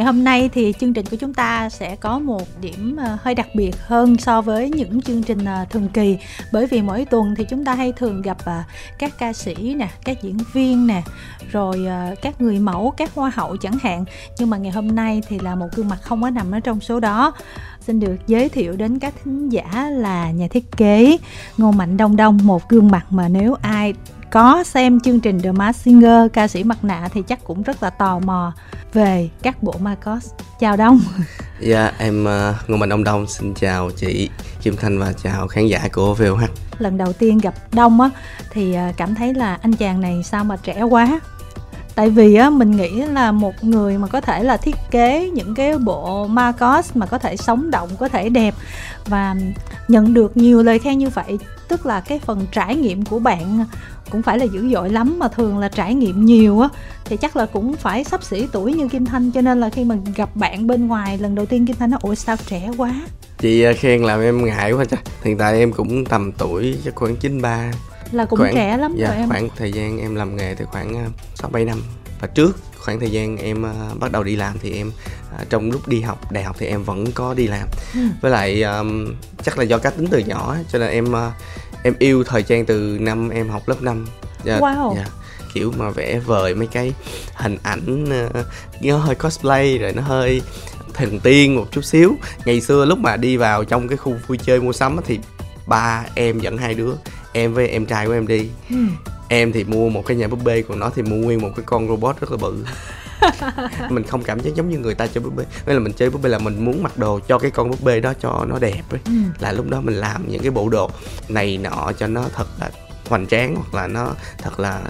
ngày hôm nay thì chương trình của chúng ta sẽ có một điểm ờ, hơi đặc biệt hơn so với những chương trình ờ, thường kỳ. Bởi vì mỗi tuần thì chúng ta hay thường gặp ờ, các ca sĩ nè, các diễn viên nè, rồi các người mẫu, các hoa hậu chẳng hạn. Nhưng mà ngày hôm nay thì là một gương mặt không có nằm ở trong số đó. Xin được giới thiệu đến các thính giả là nhà thiết kế, Ngô Mạnh Đông Đông, một gương mặt mà nếu ai có xem chương trình The Masked Singer ca sĩ mặt nạ thì chắc cũng rất là tò mò về các bộ ma cos chào đông. Dạ em uh, ngô mạnh đông đông xin chào chị kim thanh và chào khán giả của voh lần đầu tiên gặp đông á thì uh, cảm thấy là anh chàng này sao mà trẻ quá tại vì á, mình nghĩ là một người mà có thể là thiết kế những cái bộ Marcos mà có thể sống động, có thể đẹp và nhận được nhiều lời khen như vậy, tức là cái phần trải nghiệm của bạn cũng phải là dữ dội lắm mà thường là trải nghiệm nhiều á, thì chắc là cũng phải sắp xỉ tuổi như kim thanh. Cho nên là khi mà gặp bạn bên ngoài, lần đầu tiên kim thanh nói, ủa, sao trẻ quá? Chị à, khen làm em ngại quá trời. Hiện tại em cũng tầm tuổi chắc khoảng chín ba là cũng khoảng, trẻ lắm dạ, rồi em. khoảng thời gian em làm nghề thì khoảng à, sáu bảy năm. Và trước khoảng thời gian em uh, bắt đầu đi làm thì em uh, trong lúc đi học đại học thì em vẫn có đi làm. Ừ. với lại um, chắc là do cá tính từ nhỏ cho nên em uh, em yêu thời trang từ năm em học lớp 5 yeah, wow. yeah kiểu mà vẽ vời mấy cái hình ảnh uh, nó hơi cosplay rồi nó hơi thần tiên một chút xíu. Ngày xưa lúc mà đi vào trong cái khu vui chơi mua sắm thì ba em dẫn hai đứa em với em trai của em đi ừ. em thì mua một cái nhà búp bê còn nó thì mua nguyên một cái con robot rất là bự mình không cảm giác giống như người ta chơi búp bê nên là mình chơi búp bê là mình muốn mặc đồ cho cái con búp bê đó cho nó đẹp ấy ừ. là lúc đó mình làm những cái bộ đồ này nọ cho nó thật là hoành tráng hoặc là nó thật là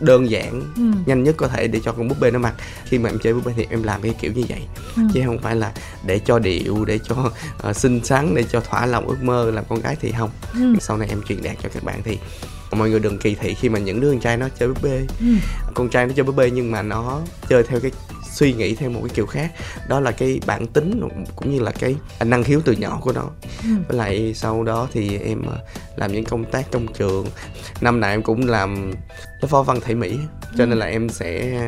đơn giản ừ. nhanh nhất có thể để cho con búp bê nó mặc khi mà em chơi búp bê thì em làm cái kiểu như vậy ừ. chứ không phải là để cho điệu để cho uh, xinh xắn để cho thỏa lòng ước mơ làm con gái thì không ừ. sau này em truyền đạt cho các bạn thì mọi người đừng kỳ thị khi mà những đứa con trai nó chơi búp bê ừ. con trai nó chơi búp bê nhưng mà nó chơi theo cái suy nghĩ theo một cái kiểu khác đó là cái bản tính cũng như là cái năng khiếu từ nhỏ của nó ừ. với lại sau đó thì em ờ, làm những công tác trong trường. Năm nào em cũng làm lớp phó văn thể mỹ cho ừ. nên là em sẽ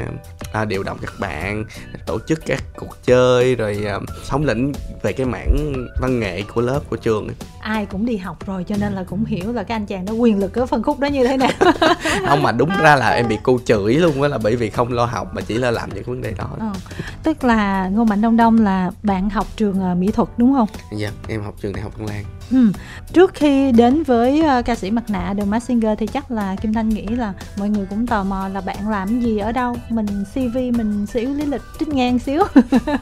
à, điều động các bạn tổ chức các cuộc chơi rồi à, thống lĩnh về cái mảng văn nghệ của lớp của trường. Ai cũng đi học rồi cho nên là cũng hiểu là cái anh chàng đó quyền lực ở phân khúc đó như thế nào. Không mà đúng ra là em bị cô chửi luôn á là bởi vì không lo học mà chỉ là làm những vấn đề đó. Ờ. tức là ngô mạnh đông đông là bạn học trường uh, mỹ thuật đúng không? Dạ em học trường đại học Văn Lan ừ. trước khi đến với uh, ca sĩ mặt nạ The Masked Singer thì chắc là kim thanh nghĩ là mọi người cũng tò mò là bạn làm gì ở đâu mình cv mình xíu lý lịch trích ngang xíu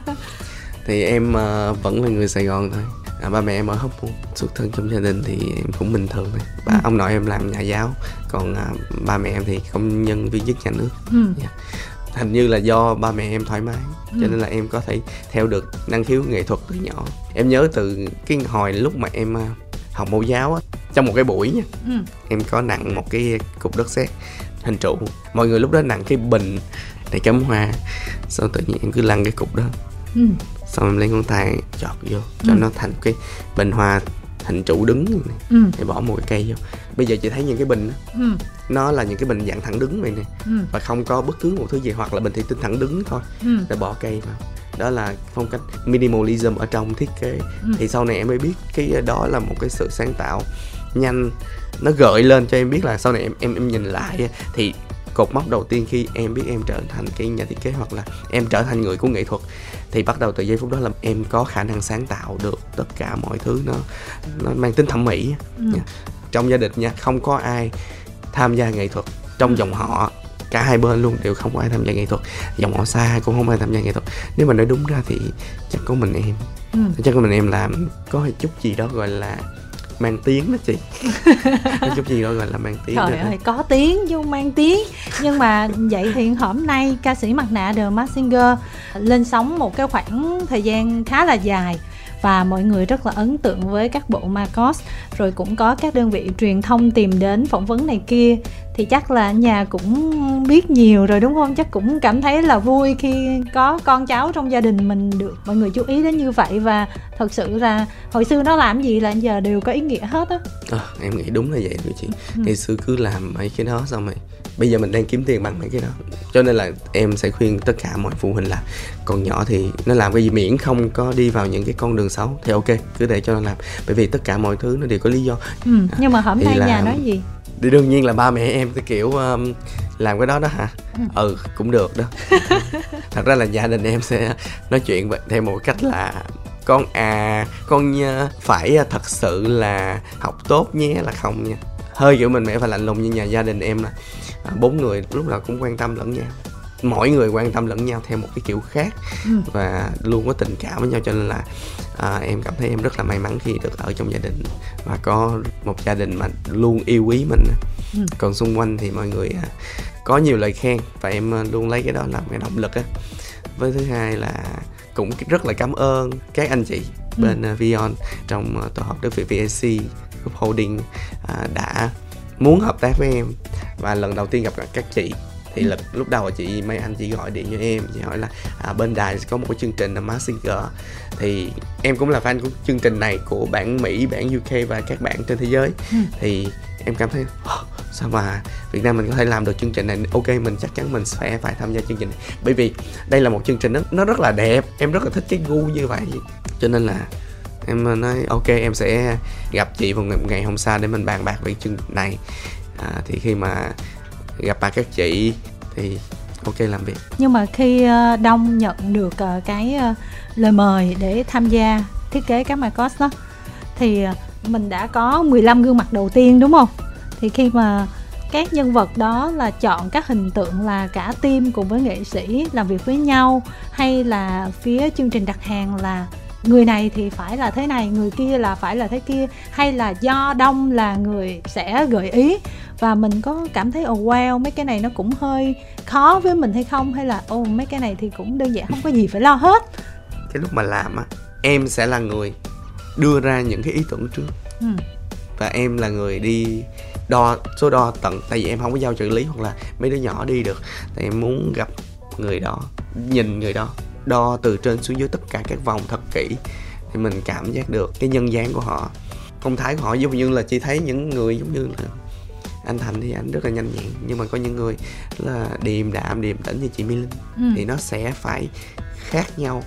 thì em uh, vẫn là người sài gòn thôi à, ba mẹ em ở hóc môn xuất thân trong gia đình thì em cũng bình thường thôi ba ừ. ông nội em làm nhà giáo còn à, ba mẹ em thì công nhân viên chức nhà nước ừ. yeah. Dạ. hình như là do ba mẹ em thoải mái. Cho nên là em có thể theo được năng khiếu nghệ thuật từ nhỏ em nhớ từ cái hồi lúc mà em à, học mẫu giáo á trong một cái buổi nha ừ. em có nặng một cái cục đất sét hình trụ mọi người lúc đó nặng cái bình để cắm hoa sau tự nhiên em cứ lăn cái cục đó ừ. xong em lấy ngón tay chọt vô cho ừ. nó thành cái bình hoa hình trụ đứng này. Ừ. thì bỏ một cái cây vô bây giờ chị thấy những cái bình đó, ừ. nó là những cái bình dạng thẳng đứng này nè ừ. và không có bất cứ một thứ gì hoặc là bình thủy tinh thẳng đứng thôi ừ. để bỏ cây vào đó là phong cách minimalism ở trong thiết kế ừ. thì sau này em mới biết cái đó là một cái sự sáng tạo nhanh nó gợi lên cho em biết là sau này em em em nhìn lại thì cột mốc đầu tiên khi em biết em trở thành cái nhà thiết kế hoặc là em trở thành người của nghệ thuật thì bắt đầu từ giây phút đó là em có khả năng sáng tạo được tất cả mọi thứ nó nó mang tính thẩm mỹ. Ừ. trong gia đình nha không có ai tham gia nghệ thuật. Trong dòng họ cả hai bên luôn đều không có ai tham gia nghệ thuật. Dòng họ xa cũng không ai tham gia nghệ thuật. Nếu mà nói đúng ra thì chắc có mình em. Ừ. chắc có mình em làm có chút gì đó gọi là mang tiếng đó chị. Chút gì đó gọi là mang tiếng trời ơi có tiếng chứ không mang tiếng. Nhưng mà vậy thì hôm nay ca sĩ mặt nạ The Masked Singer lên sóng một cái khoảng thời gian khá là dài và mọi người rất là ấn tượng với các bộ Marcos. Rồi cũng có các đơn vị truyền thông tìm đến phỏng vấn này kia. Thì chắc là nhà cũng biết nhiều rồi đúng không? Chắc cũng cảm thấy là vui khi có con cháu trong gia đình mình được mọi người chú ý đến như vậy. Và thật sự là hồi xưa nó làm gì là giờ đều có ý nghĩa hết á. À, em nghĩ đúng là vậy rồi chị. Ừ. ngày xưa cứ làm mấy cái đó xong rồi bây giờ mình đang kiếm tiền bằng mấy cái đó. Cho nên là em sẽ khuyên tất cả mọi phụ huynh là con nhỏ thì nó làm cái gì miễn không có đi vào những cái con đường xấu thì ok cứ để cho nó làm. Bởi vì tất cả mọi thứ nó đều có lý do. Ừ, nhưng mà hôm nay là... nhà nói gì? Thì đương nhiên là ba mẹ em thì kiểu um, làm cái đó đó hả? Ừ, ừ cũng được đó. Thật ra là gia đình em sẽ nói chuyện theo một cách là con à con phải thật sự là học tốt nhé là không nha. Hơi kiểu mình mẹ phải lạnh lùng như nhà gia đình em là à, bốn người lúc nào cũng quan tâm lẫn nhau mỗi người quan tâm lẫn nhau theo một cái kiểu khác ừ. và luôn có tình cảm với nhau cho nên là à, em cảm thấy em rất là may mắn khi được ở trong gia đình và có một gia đình mà luôn yêu quý mình ừ. còn xung quanh thì mọi người à, có nhiều lời khen và em à, luôn lấy cái đó làm cái động lực á với thứ hai là cũng rất là cảm ơn các anh chị ừ. bên uh, Vion trong uh, tổ hợp đức việt VAC Group Holding uh, đã muốn hợp tác với em và lần đầu tiên gặp các chị thì là lúc đầu chị mấy anh chị gọi điện cho em chị hỏi là à, bên đài có một cái chương trình là Mask Singer thì em cũng là fan của chương trình này của bản Mỹ bản UK và các bạn trên thế giới. Ừ. thì em cảm thấy oh, sao mà Việt Nam mình có thể làm được chương trình này? Ok mình chắc chắn mình sẽ phải tham gia chương trình này. Bởi vì đây là một chương trình nó, nó rất là đẹp em rất là thích cái gu như vậy. Cho nên là em nói ok em sẽ gặp chị vào ngày, ngày hôm sau để mình bàn bạc về chương trình này à, thì khi mà gặp bà các chị thì ok làm việc. Nhưng mà khi ờ, đông nhận được ờ, cái ờ, lời mời để tham gia thiết kế các Marcos đó thì mình đã có 15 gương mặt đầu tiên đúng không? Thì khi mà các nhân vật đó là chọn các hình tượng là cả team cùng với nghệ sĩ làm việc với nhau hay là phía chương trình đặt hàng là người này thì phải là thế này người kia là phải là thế kia hay là do đông là người sẽ gợi ý và mình có cảm thấy oh wow mấy cái này nó cũng hơi khó với mình hay không? Hay là oh mấy cái này thì cũng đơn giản không có gì phải lo hết. Cái lúc mà làm á em sẽ là người đưa ra những cái ý tưởng trước. Ừ. và em là người đi đo số đo tận tại vì em không có giao trợ lý hoặc là mấy đứa nhỏ đi được. Tại em muốn gặp người đó nhìn người đó đo từ trên xuống dưới tất cả các vòng thật kỹ thì mình cảm giác được cái nhân dáng của họ phong thái của họ giống như là chỉ thấy những người giống như là anh thành thì anh rất là nhanh nhẹn nhưng mà có những người là điềm đạm điềm tĩnh như chị mỹ linh. Ừ. thì nó sẽ phải khác nhau.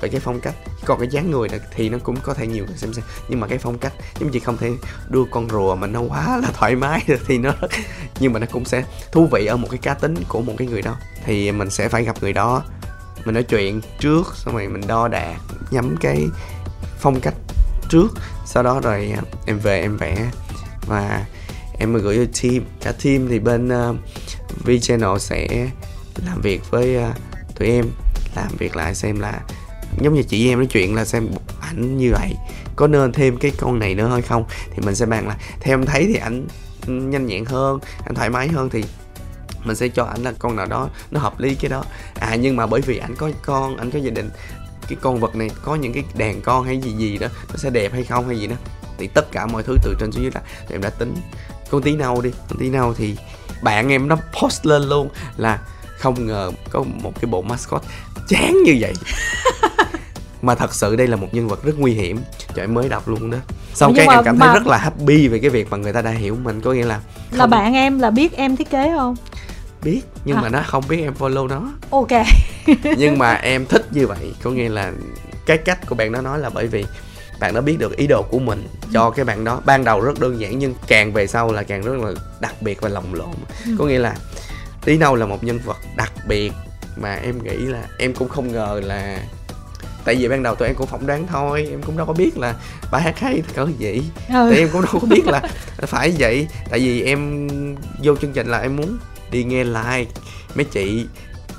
Về cái phong cách còn cái dáng người thì nó cũng có thể nhiều người xem xem. Nhưng mà cái phong cách nhưng chị không thể đưa con rùa mà nó quá là thoải mái được thì nó nhưng mà nó cũng sẽ thú vị ở một cái cá tính của một cái người đó. Thì mình sẽ phải gặp người đó mình nói chuyện trước xong rồi mình đo đạc nhắm cái phong cách trước. Sau đó rồi em về em vẽ. Và em mới gửi cho team. Cả team thì bên uh, V Channel sẽ làm việc với uh, tụi em làm việc lại xem là giống như chị em nói chuyện là xem ảnh như vậy. Có nên thêm cái con này nữa hay không? Thì mình sẽ bàn là theo em thấy thì ảnh ừ, nhanh nhẹn hơn anh thoải mái hơn thì mình sẽ cho ảnh là con nào đó nó hợp lý cái đó. À nhưng mà bởi vì ảnh có con ảnh có gia đình cái con vật này có những cái đàn con hay gì gì đó nó sẽ đẹp hay không hay gì đó thì tất cả mọi thứ từ trên xuống dưới là em đã tính con tí nâu đi con tí nâu thì bạn em nó post lên luôn là không ngờ có một cái bộ mascot chán như vậy. Mà thật sự đây là một nhân vật rất nguy hiểm em mới đọc luôn đó. Xong cái em cảm thấy rất là happy về cái việc mà người ta đã hiểu mình có nghĩa là không... là bạn em là biết em thiết kế không? Biết nhưng à. mà nó không biết em follow nó. Ok. Nhưng mà em thích như vậy có nghĩa là cái cách của bạn đó nói là bởi vì bạn đã biết được ý đồ của mình cho cái bạn đó ban đầu rất đơn giản nhưng càng về sau là càng rất là đặc biệt và lồng lộn ừ. có nghĩa là tí nâu là một nhân vật đặc biệt mà em nghĩ là em cũng không ngờ là tại vì ban đầu tụi em cũng phỏng đoán thôi em cũng đâu có biết là bài hát hay thì có gì ừ. tại em cũng đâu có biết là phải vậy tại vì em vô chương trình là em muốn đi nghe lại mấy chị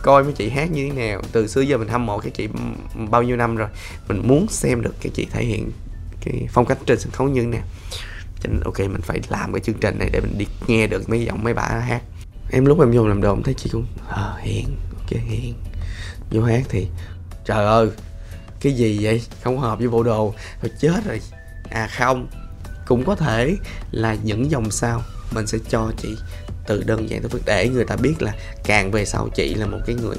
coi mấy chị hát như thế nào. Từ xưa giờ mình hâm mộ các chị bao nhiêu năm rồi. Mình muốn xem được các chị thể hiện cái phong cách trên sân khấu như thế nào. Cho nên ok mình phải làm cái chương trình này để mình đi nghe được mấy giọng mấy bà hát. Em lúc em vô làm đồ thấy chị cũng ờ à, hiền ok hiền. Vô hát thì trời ơi cái gì vậy? Không hợp với bộ đồ. Rồi chết rồi. À không cũng có thể là những dòng sau mình sẽ cho chị từ đơn giản tới phức để người ta biết là càng về sau chị là một cái người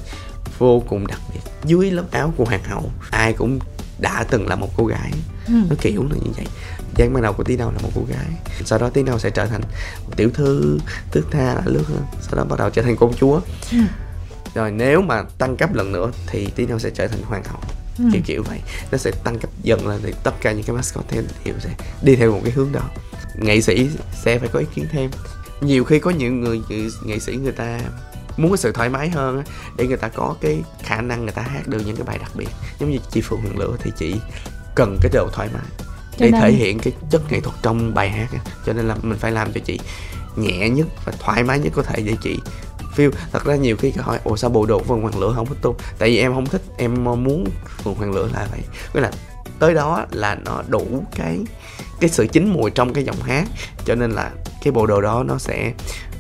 vô cùng đặc biệt. Dưới lớp áo của hoàng hậu ai cũng đã từng là một cô gái. Ừ. nó kiểu là như vậy. Giai ban đầu của tí đâu là một cô gái. Sau đó tí đâu sẽ trở thành một tiểu thư tước tha là lướt hơn. Sau đó bắt đầu trở thành công chúa. Ừ. rồi nếu mà tăng cấp lần nữa thì tí đâu sẽ trở thành hoàng hậu. Ừ. kiểu kiểu vậy. Nó sẽ tăng cấp dần lên thì tất cả những cái mascot theo đều sẽ đi theo một cái hướng đó. Nghệ sĩ sẽ phải có ý kiến thêm nhiều khi có những người nghệ, sĩ người ta muốn cái sự thoải mái hơn á, để người ta có cái khả năng người ta hát được những cái bài đặc biệt. Giống như chị Phượng Hoàng Lửa thì chị cần cái độ thoải mái Cho để nên- thể hiện cái chất nghệ thuật trong bài hát á. cho nên là mình phải làm cho chị nhẹ nhất và thoải mái nhất có thể để chị feel. Thật ra nhiều khi hỏi ồ sao bộ đồ Phượng Hoàng Lửa không thích tu tại vì em không thích em muốn Phượng Hoàng Lửa là vậy. Nghĩa là tới đó là nó đủ cái cái sự chín mùi trong cái giọng hát. Cho nên là cái bộ đồ đó nó sẽ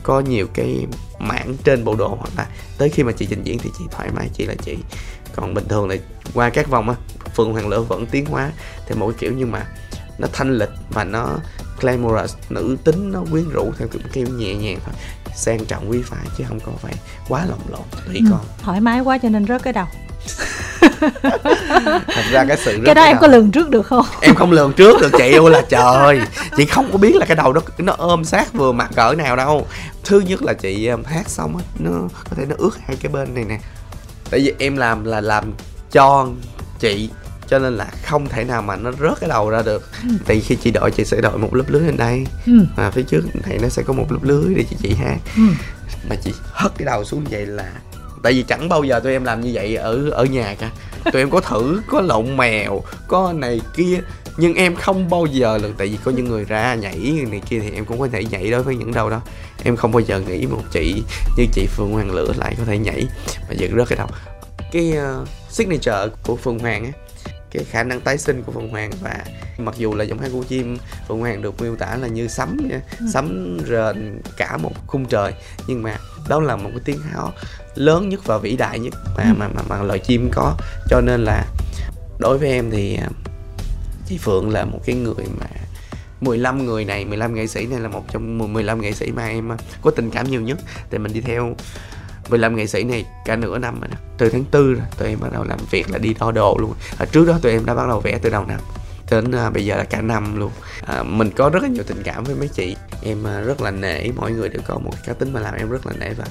có nhiều cái mảng trên bộ đồ hoặc là tới khi mà chị trình diễn thì chị thoải mái chị là chị. Còn bình thường là qua các vòng á Phượng Hoàng Lửa vẫn tiến hóa theo một cái kiểu nhưng mà nó thanh lịch và nó glamorous. Nữ tính nó quyến rũ theo kiểu, kiểu nhẹ nhàng thôi. Sang trọng quý phái chứ không có phải quá lồng lộn tùy Ừ. con. thoải mái quá cho nên rớt cái đầu thật ra cái sự cái đó em có lường trước được không? Em không lường trước được chị ơi là trời. Chị không có biết là cái đầu nó nó ôm sát vừa mặt cỡ nào đâu. Thứ nhất là chị um, hát xong á nó có thể nó ướt hai cái bên này nè. Tại vì em làm là làm cho chị cho nên là không thể nào mà nó rớt cái đầu ra được. Tại vì khi chị đội chị sẽ đội một lớp lưới lên đây. Ừ. và phía trước này nó sẽ có một lớp lưới để chị chị hát. Ừ. mà chị hất cái đầu xuống vậy là tại vì chẳng bao giờ tụi em làm như vậy ở ở nhà cả. Tụi em có thử có lộn mèo có này kia nhưng em không bao giờ lần tại vì có những người ra nhảy này kia thì em cũng có thể nhảy đối với những đâu đó. Em không bao giờ nghĩ một chị như chị Phương Hoàng Lửa lại có thể nhảy. Mà giật rớt cái đầu cái uh, signature của Phương Hoàng á cái khả năng tái sinh của Phương Hoàng. Và mặc dù là giọng hát của chim Phương Hoàng được miêu tả là như sấm nha, sấm rền cả một khung trời. Nhưng mà đó là một cái tiếng háo lớn nhất và vĩ đại nhất mà mà mà, mà loài chim có. Cho nên là đối với em thì à, chị Phượng là một cái người mà 15 người này 15 nghệ sĩ này là một trong 10 15 nghệ sĩ mà em à, có tình cảm nhiều nhất. Tại mình đi theo 15 nghệ sĩ này cả nửa năm rồi đó. từ tháng tư rồi tụi em bắt đầu làm việc là đi đo đồ luôn. À, trước đó tụi em đã bắt đầu vẽ từ đầu năm đến à, bây giờ là cả năm luôn. À, mình có rất là nhiều tình cảm với mấy chị. Em à, rất là nể mỗi người đều có một cái cá tính mà làm em rất là nể và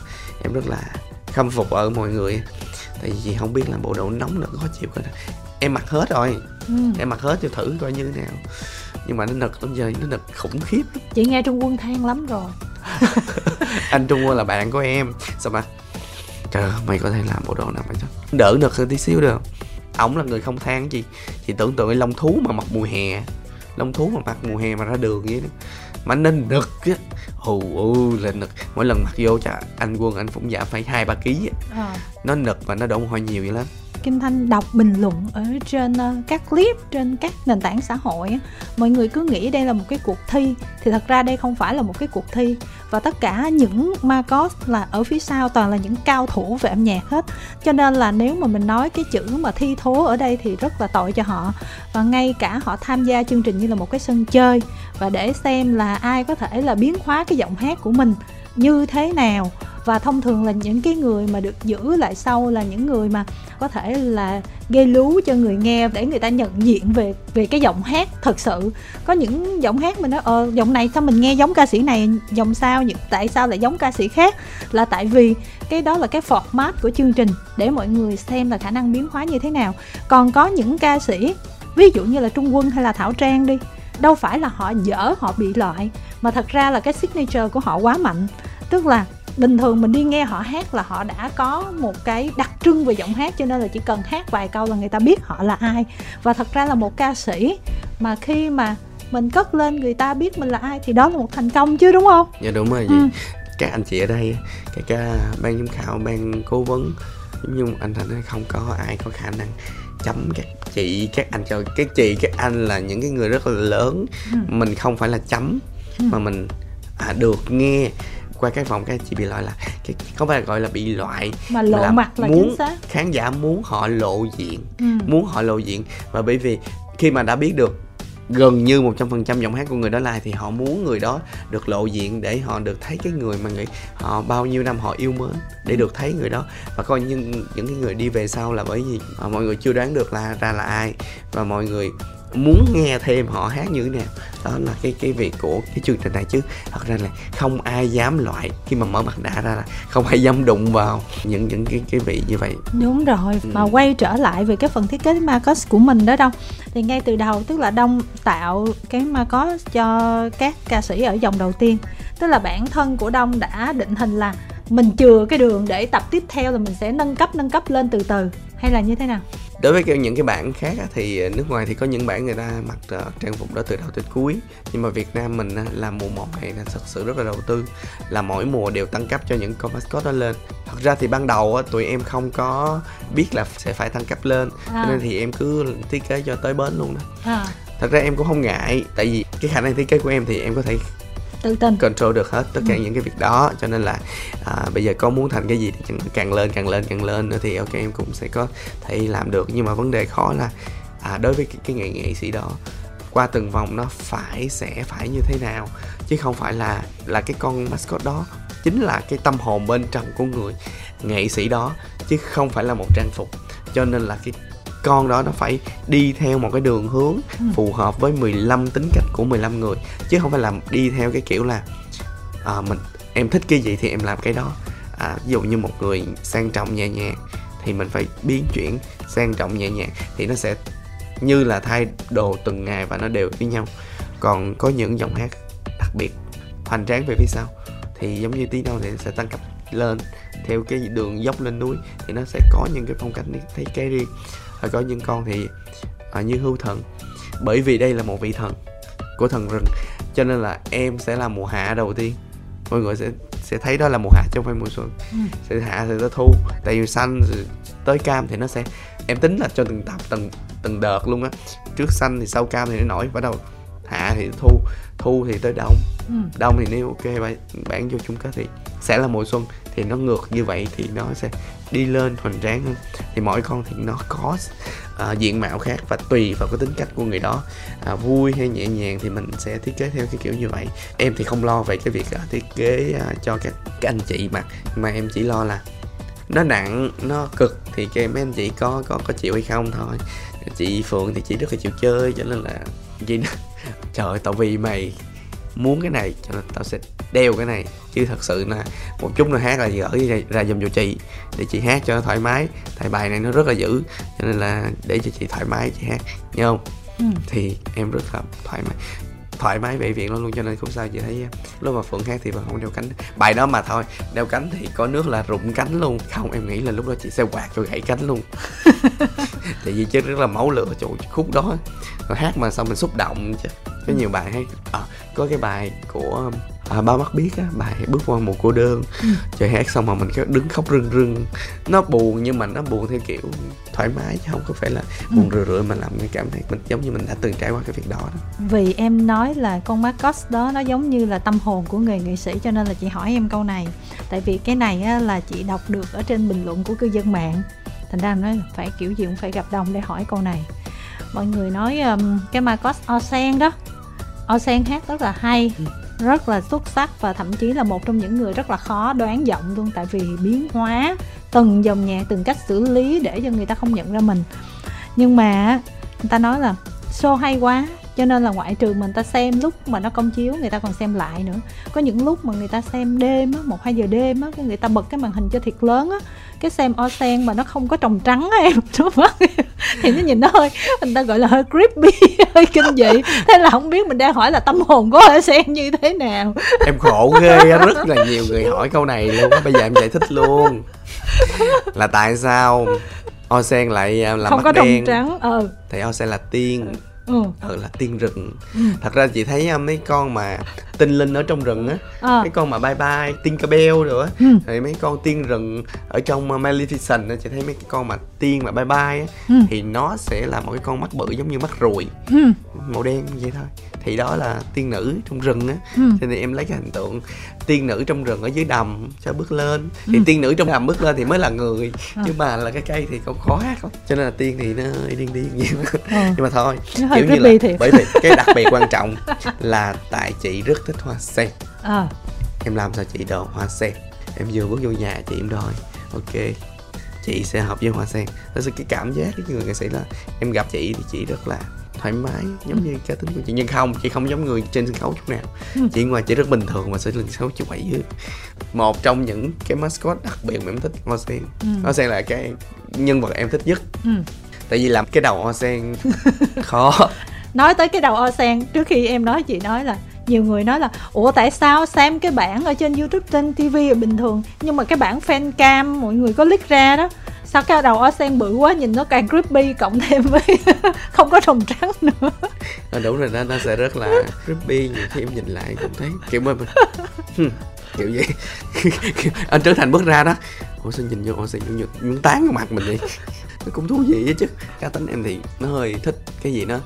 em rất là khâm phục ở mọi người. Tại vì chị không biết là bộ đồ nóng nó khó chịu cái em mặc hết rồi. Ừ. em mặc hết cho thử coi như thế nào. Nhưng mà nó nực lắm giờ nó nực khủng khiếp lắm. Chị nghe trung quân than lắm rồi. Anh trung quân là bạn của em. Sao mà trời ơi, mày có thể làm bộ đồ nào mày cho đỡ nực hơn tí xíu được. Không? ổng là người không than gì. Chị tưởng tượng cái lông thú mà mặc mùa hè. Lông thú mà mặc mùa hè mà ra đường vậy đó. Mà nên nực á. Hù ư là nực mỗi lần mặc vô cho anh quân anh cũng giảm phải hai ba ký á. À. nó nực và nó đổ mồ hôi nhiều vậy lắm Kim Thanh đọc bình luận ở trên ờ, các clip trên các nền tảng xã hội mọi người cứ nghĩ đây là một cái cuộc thi, thì thật ra đây không phải là một cái cuộc thi. Và tất cả những Marcos là ở phía sau toàn là những cao thủ về âm nhạc hết. Cho nên là nếu mà mình nói cái chữ mà thi thố ở đây thì rất là tội cho họ. Và ngay cả họ tham gia chương trình như là một cái sân chơi. Và để xem là ai có thể là biến hóa cái giọng hát của mình như thế nào và thông thường là những cái người mà được giữ lại sau là những người mà có thể là gây lú cho người nghe để người ta nhận diện về về cái giọng hát thật sự. Có những giọng hát mình nói ờ giọng này sao mình nghe giống ca sĩ này, giọng sao tại sao lại giống ca sĩ khác? Là tại vì cái đó là cái format của chương trình để mọi người xem là khả năng biến hóa như thế nào. Còn có những ca sĩ, ví dụ như là trung quân hay là thảo trang đi, đâu phải là họ dở, họ bị loại, mà thật ra là cái signature của họ quá mạnh. Tức là bình thường mình đi nghe họ hát là họ đã có một cái đặc trưng về giọng hát cho nên là chỉ cần hát vài câu là người ta biết họ là ai và thật ra là một ca sĩ mà khi mà mình cất lên người ta biết mình là ai thì đó là một thành công chứ đúng không dạ đúng rồi Ừ. các anh chị ở đây kể cả ban giám khảo ban cố vấn giống như anh thành không có ai có khả năng chấm các chị các anh cho các chị các anh là những cái người rất là lớn Ừ. mình không phải là chấm Ừ. mà mình à, được nghe qua các vòng các chị bị loại là cái không phải là gọi là bị loại mà lộ là mặt là muốn chính xác. khán giả muốn họ lộ diện ừ. muốn họ lộ diện. Và bởi vì khi mà đã biết được gần như 100% giọng hát của người đó like thì họ muốn người đó được lộ diện để họ được thấy cái người mà nghĩ họ bao nhiêu năm họ yêu mến để được thấy người đó. Và coi những những cái người đi về sau là bởi vì à, mọi người chưa đoán được là ra là ai. Và mọi người muốn nghe thêm họ hát như thế nào. Đó là cái cái việc của cái chương trình này chứ. Thật ra là không ai dám loại khi mà mở mặt nạ ra là không ai dám đụng vào những những cái cái vị như vậy. Đúng rồi ừ. mà quay trở lại về cái phần thiết kế Marcos của mình đó đông thì ngay từ đầu tức là đông tạo cái Marcos cho các ca sĩ ở dòng đầu tiên. Tức là bản thân của đông đã định hình là mình chừa cái đường để tập tiếp theo là mình sẽ nâng cấp nâng cấp lên từ từ. Hay là như thế nào đối với những cái bản khác thì ờ, nước ngoài thì có những bản người ta mặc ờ, trang phục đó từ đầu tới cuối nhưng mà Việt Nam mình là mùa một này là thật sự rất là đầu tư là mỗi mùa đều tăng cấp cho những con mascot đó lên thật ra thì ban đầu tụi em không có biết là sẽ phải tăng cấp lên à. nên thì em cứ thiết kế cho tới bến luôn đó à. thật ra em cũng không ngại tại vì cái khả năng thiết kế của em thì em có thể tự tin. Control được hết tất cả ừ. những cái việc đó cho nên là à, bây giờ có muốn thành cái gì thì càng lên càng lên càng lên nữa thì ok em cũng sẽ có thể làm được. Nhưng mà vấn đề khó là à, đối với cái, cái nghệ nghệ sĩ đó qua từng vòng nó phải sẽ phải như thế nào? Chứ không phải là là cái con mascot đó chính là cái tâm hồn bên trong của người nghệ sĩ đó chứ không phải là một trang phục. Cho nên là cái con đó nó phải đi theo một cái đường hướng ừ. phù hợp với 15 tính cách của 15 người. Chứ không phải là đi theo cái kiểu là à, mình em thích cái gì thì em làm cái đó. À, ví dụ như một người sang trọng nhẹ nhàng thì mình phải biến chuyển sang trọng nhẹ nhàng thì nó sẽ như là thay đồ từng ngày và nó đều với nhau. Còn có những giọng hát đặc biệt hoành tráng về phía sau thì giống như tí đâu thì sẽ tăng cấp lên. Theo cái đường dốc lên núi thì nó sẽ có những cái phong cách thấy cái riêng và có những con thì à, như hưu thần. Bởi vì đây là một vị thần của thần rừng cho nên là em sẽ là mùa hạ đầu tiên. Mọi người sẽ sẽ thấy đó là mùa hạ chứ không phải mùa xuân. Ừ. sẽ hạ thì tới thu tại vì xanh rồi tới cam thì nó sẽ em tính là cho từng tập từng từng đợt luôn á. Trước xanh thì sau cam thì nó nổi bắt đầu hạ thì thu thu thì tới đông. Ừ. đông thì nếu ok bạn bán vô chung kết thì sẽ là mùa xuân thì nó ngược như vậy thì nó sẽ đi lên hoành tráng hơn. Thì mỗi con thì nó có uh, diện mạo khác và tùy vào cái tính cách của người đó. Uh, vui hay nhẹ nhàng thì mình sẽ thiết kế theo cái kiểu như vậy. Em thì không lo về cái việc uh, thiết kế uh, cho các, các anh chị mà mà em chỉ lo là nó nặng nó cực thì cái mấy anh chị có có có chịu hay không thôi. Chị phượng thì chị rất là chịu chơi cho nên là chị trời ơi tao vì mày muốn cái này cho nên tao sẽ đeo cái này. Chứ thật sự là một chút nó hát là gửi ra, dùm cho chị để chị hát cho nó thoải mái. Tại bài này nó rất là dữ cho nên là để cho chị thoải mái chị hát nhớ không? Ừ. thì em rất là thoải mái thoải mái về viện luôn cho nên không sao chị thấy lúc mà phượng hát thì vẫn không đeo cánh. Bài đó mà thôi đeo cánh thì có nước là rụng cánh luôn. Không em nghĩ là lúc đó chị sẽ quạt cho gãy cánh luôn. Tại vì chứ rất là máu lửa chỗ khúc đó. Rồi hát mà sao mình xúc động chứ. Có nhiều bài hay à, có cái bài của à, ba mắt biết á bài bước qua một cô đơn. Ừ. trời hát xong mà mình cứ đứng khóc rưng rưng. Nó buồn nhưng mà nó buồn theo kiểu thoải mái chứ không có phải là ừ. buồn rười rượi mà làm người cảm thấy mình giống như mình đã từng trải qua cái việc đó đó. Vì em nói là con Marcos đó nó giống như là tâm hồn của người nghệ sĩ cho nên là chị hỏi em câu này. Tại vì cái này á, là chị đọc được ở trên bình luận của cư dân mạng. Thành ra em nói phải kiểu gì cũng phải gặp đồng để hỏi câu này. Mọi người nói um, cái Marcos Osen đó Osen hát rất là hay ừ. rất là xuất sắc và thậm chí là một trong những người rất là khó đoán giọng luôn tại vì biến hóa từng dòng nhạc từng cách xử lý để cho người ta không nhận ra mình. Nhưng mà người ta nói là show hay quá cho nên là ngoại trừ mình ta xem lúc mà nó công chiếu người ta còn xem lại nữa. Có những lúc mà người ta xem đêm á một hai giờ đêm á người ta bật cái màn hình cho thiệt lớn á cái xem o sen mà nó không có trồng trắng á em. Đúng không thì nó nhìn nó hơi người ta gọi là hơi creepy hơi kinh dị. Thế là không biết mình đang hỏi là tâm hồn của o sen như thế nào. Em khổ ghê rất là nhiều người hỏi câu này luôn bây giờ em giải thích luôn. Là tại sao o sen lại à, làm không có đen. trắng ờ. Thì o sen là tiên. Ừ. ừ là tiên rừng ừ. thật ra chị thấy um, mấy con mà tinh linh ở trong rừng á à. mấy con mà bye bye beo rồi á ừ. rồi mấy con tiên rừng ở trong uh, Maleficent á chị thấy mấy cái con mà tiên mà bye bye á ừ. thì nó sẽ là một cái con mắt bự giống như mắt ruồi ừ. màu đen vậy thôi thì đó là tiên nữ trong rừng á ừ. cho nên em lấy cái hình tượng tiên nữ trong rừng ở dưới đầm cho bước lên thì Ừ. tiên nữ trong đầm bước lên thì mới là người À. chứ mà là cái cây thì cũng khó hát lắm cho nên là tiên thì nó điên điên vậy Ờ. nhưng mà thôi Nó hơi kiểu như là thiệt. bởi vì cái đặc biệt quan trọng là tại chị rất thích hoa sen Ờ. em làm sao chị đồ hoa sen em vừa bước vô nhà chị em đòi ok chị sẽ hợp với hoa sen đó là cái cảm giác cái người nghệ sĩ là em gặp chị thì chị rất là thoải mái giống như cá tính của chị. Nhưng không chị không giống người trên sân khấu chút nào. Ừ. chị ngoài chị rất bình thường mà sẽ lên sân khấu chị quậy dữ một trong những cái mascot đặc biệt mà em thích hoa sen Ừ. hoa sen là cái nhân vật em thích nhất. Ừ. tại vì làm cái đầu hoa sen khó. Nói tới cái đầu o sen trước khi em nói chị nói là nhiều người nói là ủa tại sao xem cái bản ở trên youtube trên tv là bình thường nhưng mà cái bản fan cam mọi người có click ra đó sao cái đầu o sen bự quá nhìn nó càng creepy cộng thêm với không có rồng trắng nữa. Ờ, đúng rồi đó nó sẽ rất là creepy nhiều khi em nhìn lại cũng thấy kiểu mà mình kiểu vậy. Anh Trấn Thành bước ra đó. Ủa sao nhìn vô ủa sao nhìn vô tán vào mặt mình vậy? Nó cũng thú vị chứ. Cá tính em thì nó hơi thích cái gì nó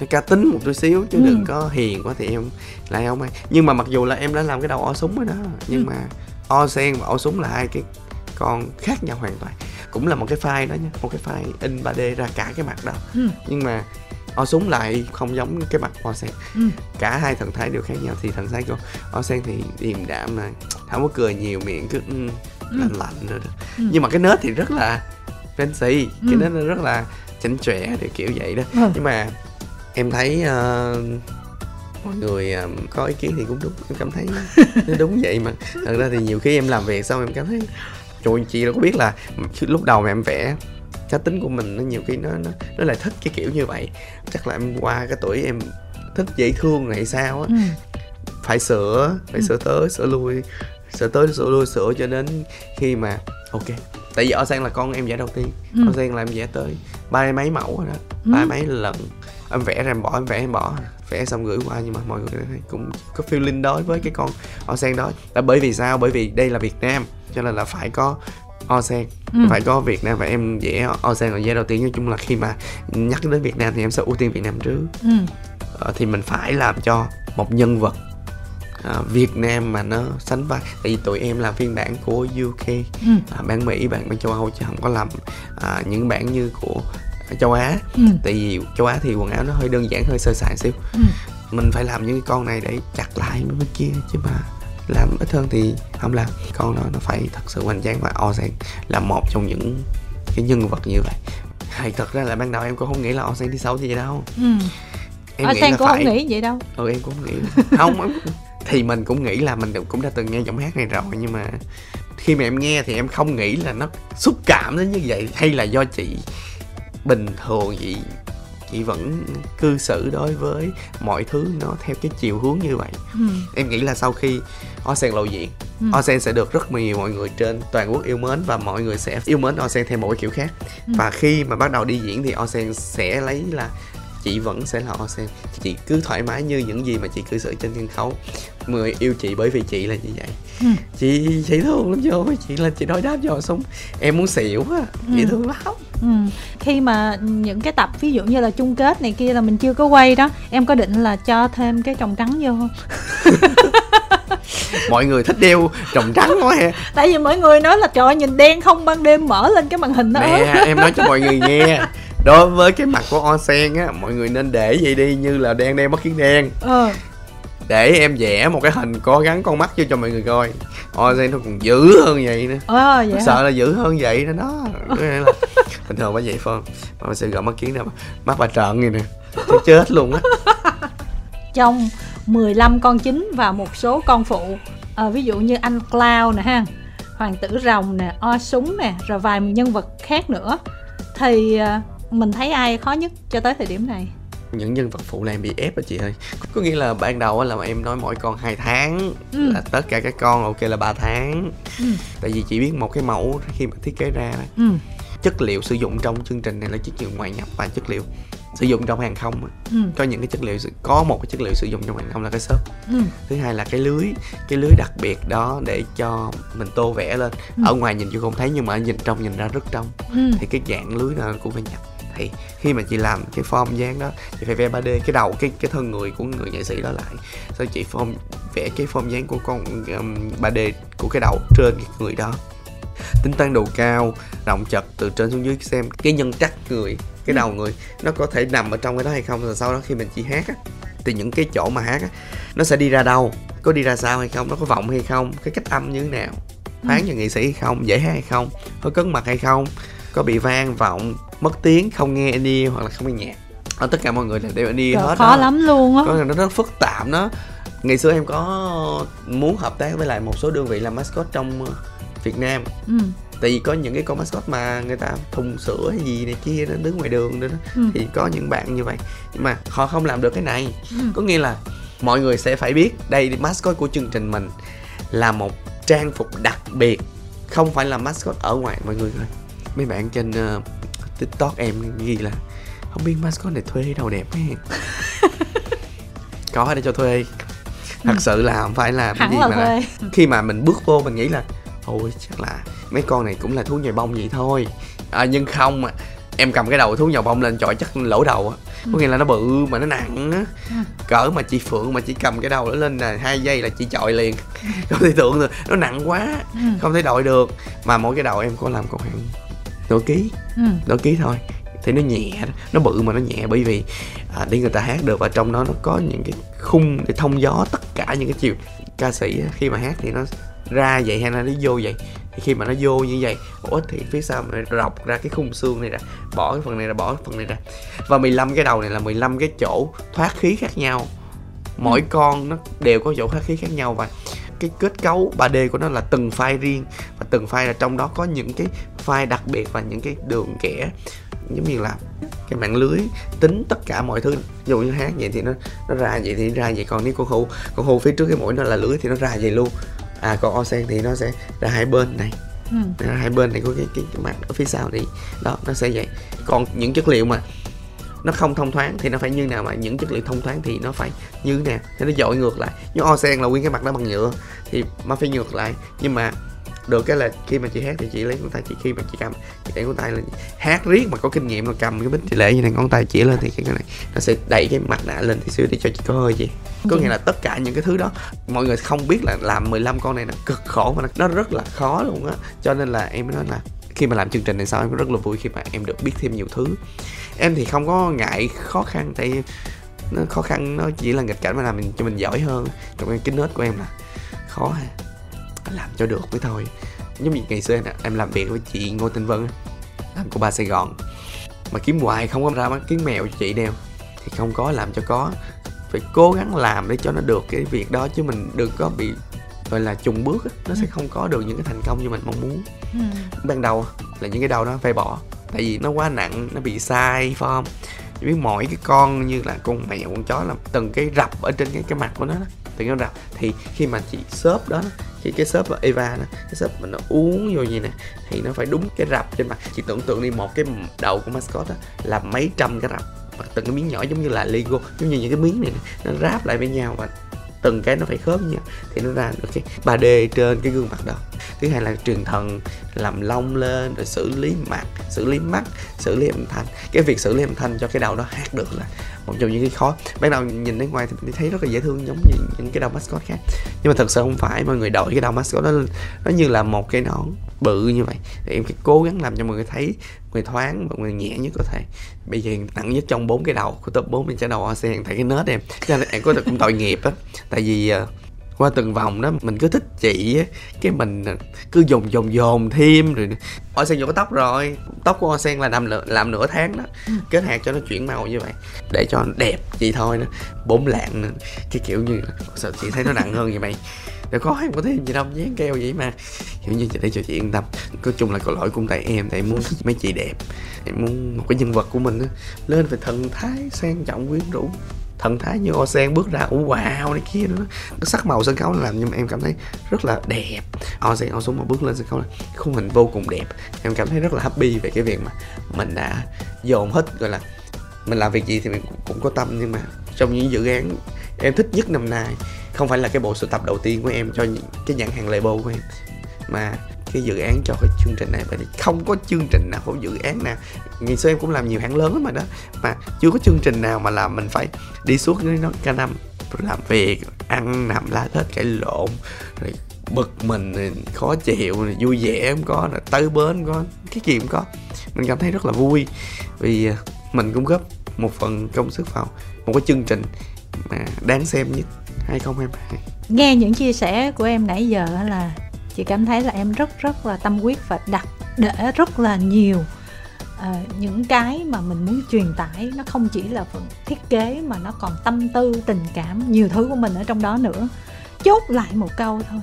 nó cá tính một chút xíu chứ Ừ. đừng có hiền quá thì em lại không ai. Nhưng mà mặc dù là em đã làm cái đầu o súng rồi đó nhưng Ừ. mà o sen và o súng là hai cái con khác nhau hoàn toàn cũng là một cái file đó nha một cái file in 3D ra cả cái mặt đó ừ. nhưng mà o súng lại không giống cái mặt o sen Ừ. cả hai thần thái đều khác nhau thì thần thái của o sen thì điềm đạm này không có cười nhiều miệng cứ ừ, lạnh lạnh rồi đó. Ừ. nhưng mà cái nết thì rất là fancy cái Ừ. nết nó rất là chảnh chọe thì kiểu vậy đó Ừ. nhưng mà em thấy ờ, mọi người ờ, có ý kiến thì cũng đúng em cảm thấy nó đúng vậy mà thật ra thì nhiều khi em làm việc xong em cảm thấy trời chị đâu có biết là lúc đầu mà em vẽ cá tính của mình nó nhiều khi nó nó nó lại thích cái kiểu như vậy chắc là em qua cái tuổi em thích dễ thương này sao á Ừ. phải sửa phải Ừ. sửa tới sửa lui sửa tới sửa lui sửa cho đến khi mà ok tại vì ở sang là con em vẽ đầu tiên Ừ. ở sang là em vẽ tới ba mấy mẫu rồi đó Ừ. ba mấy lần em vẽ ra em bỏ em vẽ em bỏ vẽ xong gửi qua nhưng mà mọi người cũng có feeling đối với cái con o sen đó là bởi vì sao bởi vì đây là Việt Nam cho nên là phải có o sen Ừ. phải có Việt Nam và em vẽ o sen là vẽ đầu tiên nói chung là khi mà nhắc đến Việt Nam thì em sẽ ưu tiên Việt Nam trước Ừ. Ờ, thì mình phải làm cho một nhân vật à, Việt Nam mà nó sánh vai tại vì tụi em là phiên bản của UK Ừ. à, bản Mỹ bản bên châu Âu chứ không có làm à, những bản như của châu Á Ừ. tại vì châu Á thì quần áo nó hơi đơn giản hơi sơ sài xíu Ừ. mình phải làm những cái con này để chặt lại với bên kia chứ mà làm ít hơn thì không làm. Con đó nó phải thật sự hoành tráng và Osen là một trong những cái nhân vật như vậy. Hay thật ra là ban đầu em cũng không nghĩ là Osen đi sâu như vậy đâu. Ừ. em o nghĩ cũng phải. không nghĩ vậy đâu. Ừ em cũng không nghĩ. Không em thì mình cũng nghĩ là mình cũng đã từng nghe giọng hát này rồi nhưng mà khi mà em nghe thì em không nghĩ là nó xúc cảm đến như vậy hay là do chị bình thường chị chị vẫn cư xử đối với mọi thứ nó theo cái chiều hướng như vậy ừ. em nghĩ là sau khi Osen lộ diện Ừ. Osen sẽ được rất nhiều mọi người trên toàn quốc yêu mến và mọi người sẽ yêu mến Osen theo một cái kiểu khác Ừ. và khi mà bắt đầu đi diễn thì Osen sẽ lấy là chị vẫn sẽ là Osen chị cứ thoải mái như những gì mà chị cư xử trên sân khấu. Người yêu chị bởi vì chị là như vậy. Ừ. chị chị thương lắm vô chị là chị đối đáp cho súng em muốn xỉu á. Chị Ừ. thương lắm. Ừ. khi mà những cái tập ví dụ như là chung kết này kia là mình chưa có quay đó em có định là cho thêm cái tròng trắng vô không? Mọi người thích đeo trồng trắng quá ha tại vì mọi người nói là trời ơi, nhìn đen không ban đêm mở lên cái màn hình ớt nè em nói cho mọi người nghe đối với cái mặt của Osen á mọi người nên để vậy đi như là đang đeo mắt kiến đen. Ờ. Để em vẽ một cái hình có gắn con mắt vô cho mọi người coi. Osen nó còn dữ hơn vậy nữa. Ờ hả? sợ là dữ hơn vậy nữa đó. Là bình thường phải vậy phải không? Mà sẽ gỡ mắt kiến ra mắt bà trợn vậy nè. Chết luôn á. Trong 15 con chính và một số con phụ. Ờ, ví dụ như anh Cloud nè ha hoàng tử rồng nè o súng nè rồi vài nhân vật khác nữa. Thì ờ, mình thấy ai khó nhất cho tới thời điểm này những nhân vật phụ là em bị ép đó chị ơi có nghĩa là ban đầu là em nói mỗi con 2 tháng Ừ. là tất cả các con ok là 3 tháng ừ. tại vì chị biết một cái mẫu khi mà thiết kế ra Ừ. chất liệu sử dụng trong chương trình này là chất liệu ngoại nhập và chất liệu sử dụng trong hàng không. Ừ. có những cái chất liệu có một cái chất liệu sử dụng trong hàng không là cái xốp Ừ. thứ hai là cái lưới cái lưới đặc biệt đó để cho mình tô vẽ lên Ừ. ở ngoài nhìn chưa không thấy nhưng mà nhìn trong nhìn ra rất trong Ừ. thì cái dạng lưới nào cũng phải nhập thì khi mà chị làm cái form dáng đó chị phải vẽ 3D cái đầu cái cái thân người của người nghệ sĩ đó lại. Sau chị form vẽ cái form dáng của con um, 3D của cái đầu trên cái người đó. Tính tăng độ cao rộng chật từ trên xuống dưới xem cái nhân trắc người cái đầu người nó có thể nằm ở trong cái đó hay không rồi sau đó khi mình chỉ hát á thì những cái chỗ mà hát á nó sẽ đi ra đâu có đi ra sao hay không nó có vọng hay không cái cách âm như thế nào phán cho nghệ sĩ hay không dễ hát hay không có cấn mặt hay không có bị vang vọng mất tiếng không nghe đi hoặc là không nghe nhạc. Ở tất cả mọi người đều đi hết khó đó. lắm luôn á. Có nó rất phức tạp nó ngày xưa em có muốn hợp tác với lại một số đơn vị làm mascot trong Việt Nam. Ừ. tại vì có những cái con mascot mà người ta thùng sữa hay gì này kia nó đứng ngoài đường nữa đó. Ừ. thì có những bạn như vậy. Nhưng mà họ không làm được cái này. Ừ. có nghĩa là mọi người sẽ phải biết đây mascot của chương trình mình là một trang phục đặc biệt. Không phải là mascot ở ngoài mọi người ơi mấy bạn trên ờ, tiktok em ghi là không biết mascot này thuê đâu đẹp hay có để cho thuê. Thật sự là không phải là cái gì là mà là khi mà mình bước vô mình nghĩ là thôi chắc là mấy con này cũng là thú nhồi bông vậy thôi. À, nhưng không mà em cầm cái đầu thú nhồi bông lên chọi chắc lỗ đầu á. Có nghĩa là nó bự mà nó nặng á. Ừ. cỡ mà chị phượng mà chỉ cầm cái đầu nó lên là hai giây là chị chọi liền. Không thể tưởng được nó nặng quá. Ừ. không thể đội được. Mà mỗi cái đầu em có làm còn khoảng nửa ký. Ừ. nửa ký thôi. Thì nó nhẹ nó bự mà nó nhẹ bởi vì à, để người ta hát được và trong đó nó có những cái khung để thông gió tất cả những cái chiều ca sĩ khi mà hát thì nó ra vậy hay là nó vô vậy? Thì khi mà nó vô như vậy ủa thì phía sau mình rọc ra cái khung xương này ra bỏ cái phần này ra bỏ cái phần này ra. Và 15 cái đầu này là 15 cái chỗ thoát khí khác nhau. Mỗi con nó đều có chỗ thoát khí khác nhau và cái kết cấu 3D của nó là từng file riêng. Và từng file là trong đó có những cái file đặc biệt và những cái đường kẻ giống như là cái mạng lưới tính tất cả mọi thứ. Dụ như hát vậy thì nó nó ra vậy thì ra vậy. Còn nếu con hù con hù phía trước cái mũi nó là lưới thì nó ra vậy luôn. À còn o sen thì nó sẽ ra hai bên này. Ừ. hai bên này có cái, cái, cái mặt ở phía sau thì đó nó sẽ vậy. Còn những chất liệu mà nó không thông thoáng thì nó phải như nào mà những chất liệu thông thoáng thì nó phải như thế nào? Thì nó dội ngược lại. Nhưng o sen là nguyên cái mặt nó bằng nhựa, thì nó phải ngược lại. Nhưng mà được cái là khi mà chị hát thì chị lấy ngón tay chị, khi mà chị cầm, chị để ngón tay lên. Hát riết mà có kinh nghiệm mà cầm cái bích chị lệ như này, ngón tay chỉ lên thì cái này, nó sẽ đẩy cái mặt nạ lên thì xíu để cho chị có hơi gì có nghĩa là tất cả những cái thứ đó, mọi người không biết là làm 15 con này là cực khổ mà nó rất là khó luôn á. Cho nên là em mới nói là khi mà làm chương trình này sao? Em rất là vui khi mà em được biết thêm nhiều thứ. Em thì không có ngại khó khăn tại nó khó khăn nó chỉ là nghịch cảnh mà làm mình cho mình giỏi hơn. Trong cái kính nết của em là khó ha. Làm cho được mới thôi. Giống như ngày xưa em, em làm việc với chị ngô tinh vân làm của ba sài gòn. Mà kiếm hoài không có ra mắt kiếm mèo cho chị đeo. Thì không có làm cho có. Phải cố gắng làm để cho nó được cái việc đó chứ mình đừng có bị gọi là trùng bước nó sẽ không có được những cái thành công như mình mong muốn. Ừ. ban đầu là những cái đầu đó phải bỏ tại vì nó quá nặng nó bị sai form Chỉ biết mỗi cái con như là con mèo con chó là từng cái rập ở trên cái cái mặt của nó đó, từng cái rập. Thì khi mà chị xốp đó khi cái xốp là Eva đó cái xốp mình nó uống vô như nè thì nó phải đúng cái rập trên mặt. Chị tưởng tượng đi một cái đầu của mascot đó là mấy trăm cái rập và từng cái miếng nhỏ giống như là Lego giống như những cái miếng này nó ráp lại với nhau và từng cái nó phải khớp với nhau thì nó ra được cái 3D trên cái gương mặt đó. Thứ hai là truyền thần, làm lông lên, rồi xử lý mặt, xử lý mắt, xử lý âm thanh. Cái việc xử lý âm thanh cho cái đầu đó hát được là một trong những cái khó. Ban đầu nhìn đến ngoài thì mình thấy rất là dễ thương giống như những cái đầu mascot khác. Nhưng mà thật sự không phải, mọi người đội cái đầu mascot đó lên. Nó như là một cái nón bự như vậy. Thì em phải cố gắng làm cho mọi người thấy người thoáng và người nhẹ nhất có thể. Bây giờ nặng nhất trong bốn cái đầu, của top 4 mình sẽ đầu ASEAN tại cái nết em. Cho nên em có được cũng tội nghiệp á. Tại vì ờ, qua từng vòng đó mình cứ thích chị á cái mình cứ dồn dồn dồn thêm rồi o sen có tóc rồi tóc của o sen là làm nửa- làm nửa tháng đó. Kết hạt cho nó chuyển màu như vậy để cho nó đẹp chị thôi nữa bốn lạng nữa. cái kiểu như sao chị thấy nó nặng hơn vậy mày. Để có em có thêm gì đâu dán keo vậy mà. Kiểu như để cho chị yên tâm. Nói chung là có lỗi cũng tại em tại em muốn mấy chị đẹp. Em muốn một cái nhân vật của mình á lên phải thần thái sang trọng quyến rũ thần thái như o sen bước ra uh, wow này kia nữa. Cái sắc màu sân khấu nó làm nhưng mà em cảm thấy rất là đẹp. O sen o xuống mà bước lên sân khấu là khung hình vô cùng đẹp. Em cảm thấy rất là happy về cái việc mà mình đã dồn hết gọi là mình làm việc gì thì mình cũng, cũng có tâm. Nhưng mà trong những dự án em thích nhất năm nay không phải là cái bộ sưu tập đầu tiên của em cho những cái nhãn hàng label của em mà cái dự án cho cái chương trình này. Bởi vì không có chương trình nào không dự án nào. Ngày xưa em cũng làm nhiều hãng lớn lắm mà đó. Mà chưa có chương trình nào mà làm mình phải đi suốt cái nó cả năm. Làm việc, ăn nằm la hết cãi lộn, rồi bực mình, rồi khó chịu, rồi vui vẻ không có, rồi tới bến có. Cái gì cũng có. Mình cảm thấy rất là vui. Vì à, mình cũng góp một phần công sức vào một cái chương trình mà đáng xem nhất 2022 nghe những chia sẻ của em nãy giờ là chị cảm thấy là em rất rất là tâm huyết và đặt để rất là nhiều uh, những cái mà mình muốn truyền tải. Nó không chỉ là phần thiết kế mà nó còn tâm tư tình cảm nhiều thứ của mình ở trong đó nữa. Chốt lại một câu thôi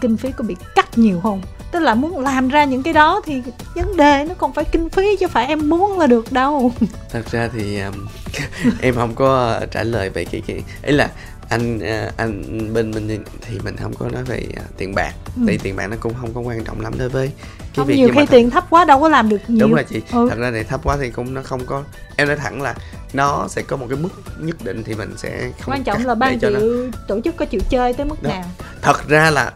kinh phí có bị cắt nhiều không? Tức là muốn làm ra những cái đó thì vấn đề nó còn phải kinh phí chứ phải em muốn là được đâu. Thật ra thì um, em không có trả lời về cái cái ấy là anh à, anh bên mình thì mình không có nói về à, tiền bạc ừ. tại tiền bạc nó cũng không có quan trọng lắm đối với cái không, việc nhiều khi tiền thấp quá đâu có làm được nhiều đúng là chị ừ. thật ra này thấp quá thì cũng nó không có em nói thẳng là nó sẽ có một cái mức nhất định thì mình sẽ không quan trọng là ban chịu nó... tổ chức có chịu chơi tới mức Đó. nào thật ra là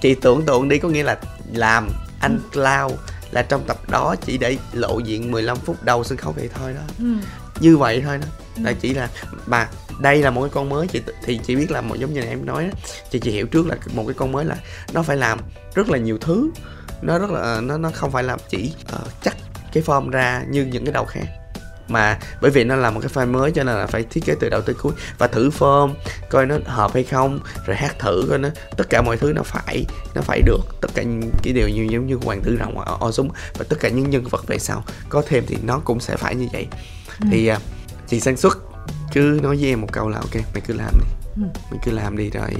chị tưởng tượng đi có nghĩa là làm anh ừ. Cloud là trong tập đó chỉ để lộ diện 15 phút đầu sân khấu vậy thôi đó ừ. như vậy thôi đó ừ. là chỉ là mà đây là một cái con mới chị thì chị biết là một giống như là em nói đó, chị chị hiểu trước là một cái con mới là nó phải làm rất là nhiều thứ nó rất là nó nó không phải là chỉ uh, chắc cái form ra như những cái đầu khác. Mà bởi vì nó là một cái file mới cho nên là phải thiết kế từ đầu tới cuối và thử form coi nó hợp hay không rồi hát thử coi nó tất cả mọi thứ nó phải nó phải được. Tất cả những cái điều như giống như hoàng tử rồng o, o súng và tất cả những nhân vật về sau có thêm thì nó cũng sẽ phải như vậy. Ừ. thì uh, chị sản xuất cứ nói với em một câu là ok mày cứ làm đi. Ừ. mày cứ làm đi rồi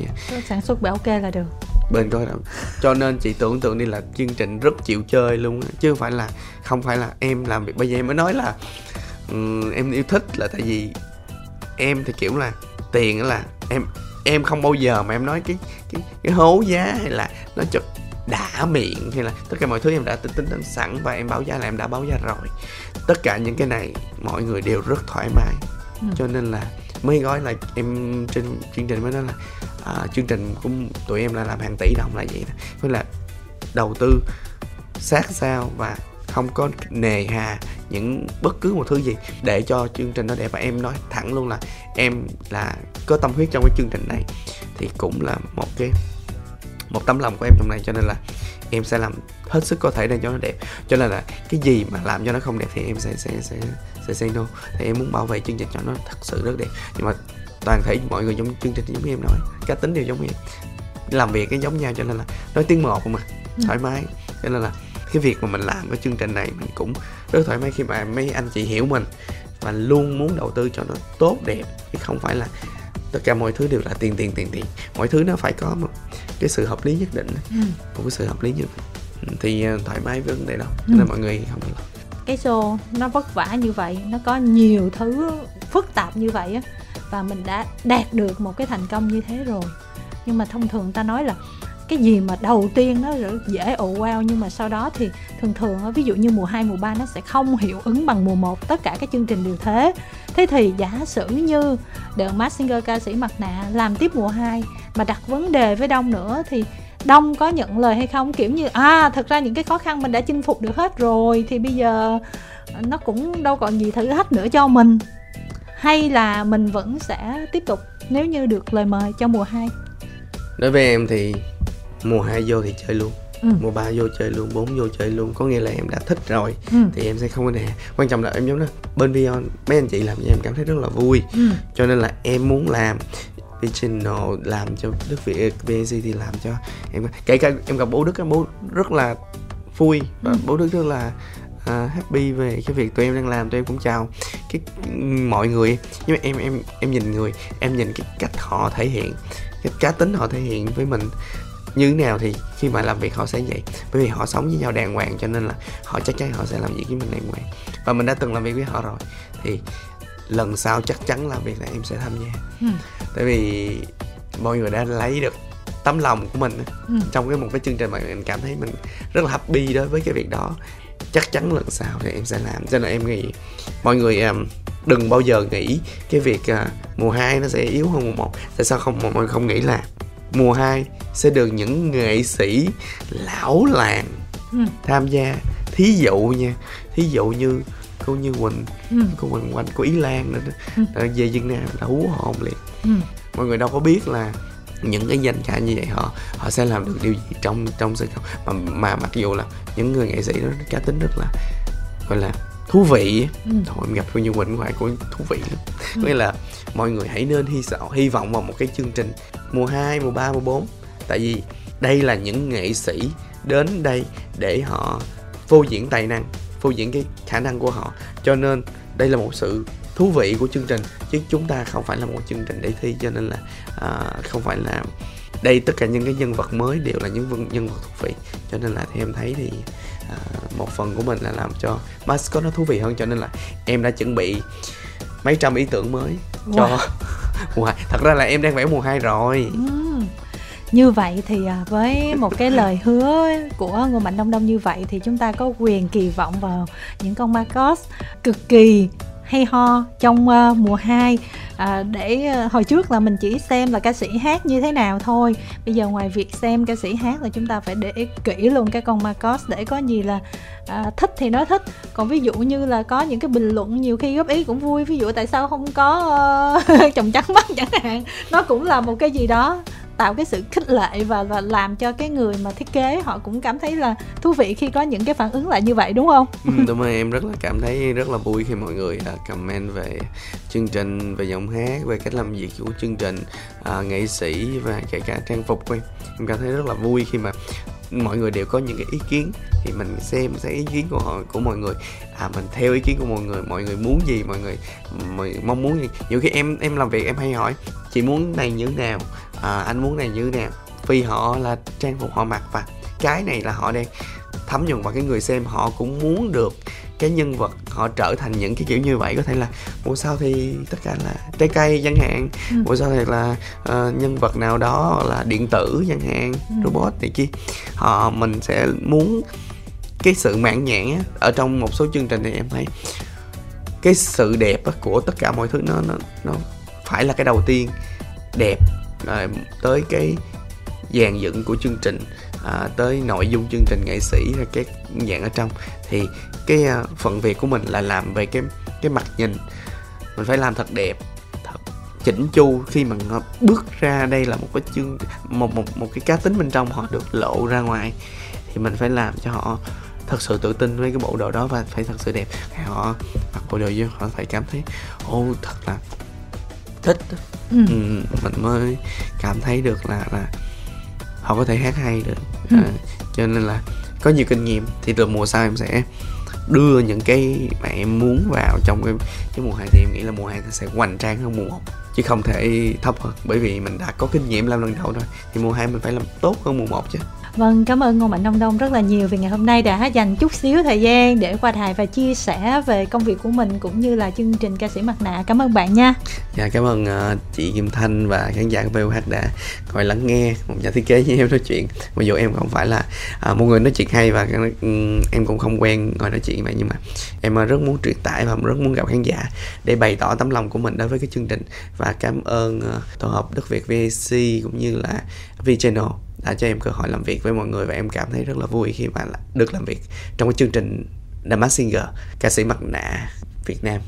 sản xuất bảo ok là được. Bên coi đâu cho nên chị tưởng tượng đi là chương trình rất chịu chơi luôn chứ không phải là không phải là em làm việc. Bây giờ em mới nói là um, em yêu thích là tại vì em thì kiểu là tiền là em em không bao giờ mà em nói cái cái cái hố giá hay là nó chật đã miệng hay là tất cả mọi thứ em đã tính tính sẵn và em báo giá là em đã báo giá rồi. Tất cả những cái này mọi người đều rất thoải mái ừ. cho nên là mới gói là em trên chương trình mới nói là à, chương trình của tụi em là làm hàng tỷ đồng là vậy đó. Với là đầu tư sát sao và không có nề hà những bất cứ một thứ gì để cho chương trình nó đẹp và em nói thẳng luôn là em là có tâm huyết trong cái chương trình này. Thì cũng là một cái một tấm lòng của em trong này. Cho nên là em sẽ làm hết sức có thể để cho nó đẹp. Cho nên là cái gì mà làm cho nó không đẹp thì em sẽ sẽ sẽ sẽ say no thì em muốn bảo vệ chương trình cho nó thật sự rất đẹp. Nhưng mà toàn thể mọi người trong chương trình giống như em nói cá tính đều giống em. Làm việc cái giống nhau cho nên là nói tiếng một mà ừ. thoải mái. Cho nên là cái việc mà mình làm cái chương trình này mình cũng rất thoải mái khi mà mấy anh chị hiểu mình và luôn muốn đầu tư cho nó tốt đẹp. Chứ không phải là tất cả mọi thứ đều là tiền tiền tiền tiền. Mọi thứ nó phải có một cái sự hợp lý nhất định. Ừ. một cái sự hợp lý nhất định. thì uh, thoải mái với vấn đề đó. Cho nên ừ. mọi người không lo cái show nó vất vả như vậy nó có nhiều thứ phức tạp như vậy á và mình đã đạt được một cái thành công như thế rồi. Nhưng mà thông thường ta nói là cái gì mà đầu tiên nó dễ ồ wow nhưng mà sau đó thì thường thường ví dụ như mùa 2, mùa 3 nó sẽ không hiệu ứng bằng mùa 1 tất cả các chương trình đều thế. Thế thì giả sử như The Mask Singer ca sĩ mặt nạ làm tiếp mùa 2 mà đặt vấn đề với Đông nữa thì Đông có nhận lời hay không kiểu như à thật ra những cái khó khăn mình đã chinh phục được hết rồi thì bây giờ nó cũng đâu còn gì thử thách nữa cho mình hay là mình vẫn sẽ tiếp tục nếu như được lời mời cho mùa 2 đối với em thì mùa 2 vô thì chơi luôn ừ. mùa 3 vô chơi luôn 4 vô chơi luôn có nghĩa là em đã thích rồi ừ. thì em sẽ không có nè quan trọng là em giống đó bên Vion mấy anh chị làm cho em cảm thấy rất là vui ừ. cho nên là em muốn làm original làm cho Đức Việt VNC thì làm cho em. Kể cả em gặp bố Đức bố rất là vui và ừ. bố Đức rất là uh, happy về cái việc tụi em đang làm tụi em cũng chào cái mọi người. Nhưng mà em em em nhìn người em nhìn cái cách họ thể hiện cái cá tính họ thể hiện với mình như thế nào thì khi mà làm việc họ sẽ vậy. Bởi vì họ sống với nhau đàng hoàng cho nên là họ chắc chắn họ sẽ làm việc với mình đàng hoàng. Và mình đã từng làm việc với họ rồi thì lần sau chắc chắn là việc này em sẽ tham gia. Ừ. tại vì mọi người đã lấy được tấm lòng của mình ừ. trong cái một cái chương trình mà mình cảm thấy mình rất là happy đối với cái việc đó. Chắc chắn lần sau thì em sẽ làm. Cho nên em nghĩ mọi người um, đừng bao giờ nghĩ cái việc uh, mùa 2 nó sẽ yếu hơn mùa 1 tại sao không? Mọi người không nghĩ là mùa 2 sẽ được những nghệ sĩ lão làng ừ. tham gia. Thí dụ nha thí dụ như cô như quỳnh ừ. cô quỳnh quanh của ý lan nữa ừ. về việt nam là hú hồn liền ừ. mọi người đâu có biết là những cái danh ca như vậy họ họ sẽ làm được điều gì trong trong sân khấu mà mà mặc dù là những người nghệ sĩ đó cá tính rất là gọi là thú vị ừ. thôi em gặp cô như quỳnh ngoài của thú vị lắm ừ. nghĩa là mọi người hãy nên hy vọng hy vọng vào một cái chương trình mùa 2, mùa 3, mùa 4 tại vì đây là những nghệ sĩ đến đây để họ phô diễn tài năng phô diễn cái khả năng của họ. Cho nên đây là một sự thú vị của chương trình chứ chúng ta không phải là một chương trình để thi cho nên là uh, không phải là đây tất cả những cái nhân vật mới đều là những nhân vật thú vị. Cho nên là theo em thấy thì uh, một phần của mình là làm cho mascot nó thú vị hơn cho nên là em đã chuẩn bị mấy trăm ý tưởng mới cho wow. mùa hai thật ra là em đang vẽ mùa hai rồi. Uhm như vậy thì à, với một cái lời hứa của ngô mạnh đông đông như vậy thì chúng ta có quyền kỳ vọng vào những con Marcos cực kỳ hay ho trong uh, mùa 2 à, để uh, hồi trước là mình chỉ xem là ca sĩ hát như thế nào thôi. Bây giờ ngoài việc xem ca sĩ hát là chúng ta phải để kỹ luôn cái con Marcos để có gì là à, thích thì nói thích. Còn ví dụ như là có những cái bình luận nhiều khi góp ý cũng vui. Ví dụ tại sao không có uh, chồng trắng mắt chẳng hạn. Nó cũng là một cái gì đó tạo cái sự khích lệ và và làm cho cái người mà thiết kế họ cũng cảm thấy là thú vị khi có những cái phản ứng lại như vậy đúng không? Ừ, đúng rồi em rất là cảm thấy rất là vui khi mọi người uh, comment về chương trình về giọng hát về cách làm việc của chương trình uh, nghệ sĩ và kể cả trang phục của em. Em cảm thấy rất là vui khi mà mọi người đều có những cái ý kiến thì mình xem thấy ý kiến của họ của mọi người. À mình theo ý kiến của mọi người mọi người muốn gì mọi người mọi, mong muốn gì. Nhiều khi em em làm việc em hay hỏi chị muốn này như thế nào? À, anh muốn này như thế nào? Vì họ là trang phục họ mặc và cái này là họ đang thấm nhuần vào cái người xem. Họ cũng muốn được cái nhân vật họ trở thành những cái kiểu như vậy. Có thể là mùa sau thì tất cả là trái cây chẳng hạn? Ừ. mùa sau thì là uh, nhân vật nào đó là điện tử chẳng hạn? Ừ. robot này kia. Họ mình sẽ muốn cái sự mãn nhãn á, ở trong một số chương trình thì em thấy cái sự đẹp á, của tất cả mọi thứ nó nó nó phải là cái đầu tiên. Đẹp à, tới cái dàn dựng của chương trình à, tới nội dung chương trình nghệ sĩ hay các dạng ở trong thì cái à, phần việc của mình là làm về cái cái mặt nhìn. Mình phải làm thật đẹp thật chỉnh chu khi mà bước ra đây là một cái chương một một một cái cá tính bên trong họ được lộ ra ngoài. Thì mình phải làm cho họ thật sự tự tin với cái bộ đồ đó và phải thật sự đẹp. Họ mặc bộ đồ vô họ phải cảm thấy ô thật là thích ừ. Ừ, mình mới cảm thấy được là là họ có thể hát hay được ừ. à, cho nên là có nhiều kinh nghiệm thì từ mùa sau em sẽ đưa những cái mà em muốn vào trong cái, cái mùa 2 thì em nghĩ là mùa 2 sẽ hoành tráng hơn mùa 1 chứ không thể thấp hơn bởi vì mình đã có kinh nghiệm làm lần đầu rồi thì mùa 2 mình phải làm tốt hơn mùa 1 chứ Vâng, cảm ơn Ngô Mạnh Đông Đông rất là nhiều vì ngày hôm nay đã dành chút xíu thời gian để qua đài và chia sẻ về công việc của mình cũng như là chương trình ca sĩ mặt nạ. Cảm ơn bạn nha. Dạ, cảm ơn uh, chị Kim Thanh và khán giả của VOH đã ngồi lắng nghe một nhà thiết kế với em nói chuyện. Mặc dù em không phải là uh, một người nói chuyện hay và um, em cũng không quen ngồi nói chuyện vậy nhưng mà em uh, rất muốn truyền tải và rất muốn gặp khán giả để bày tỏ tấm lòng của mình đối với cái chương trình và cảm ơn uh, tổ hợp Đức Việt VAC cũng như là V-Channel đã cho em cơ hội làm việc với mọi người và em cảm thấy rất là vui khi mà được làm việc trong cái chương trình The Singer, ca sĩ mặt nạ Việt Nam.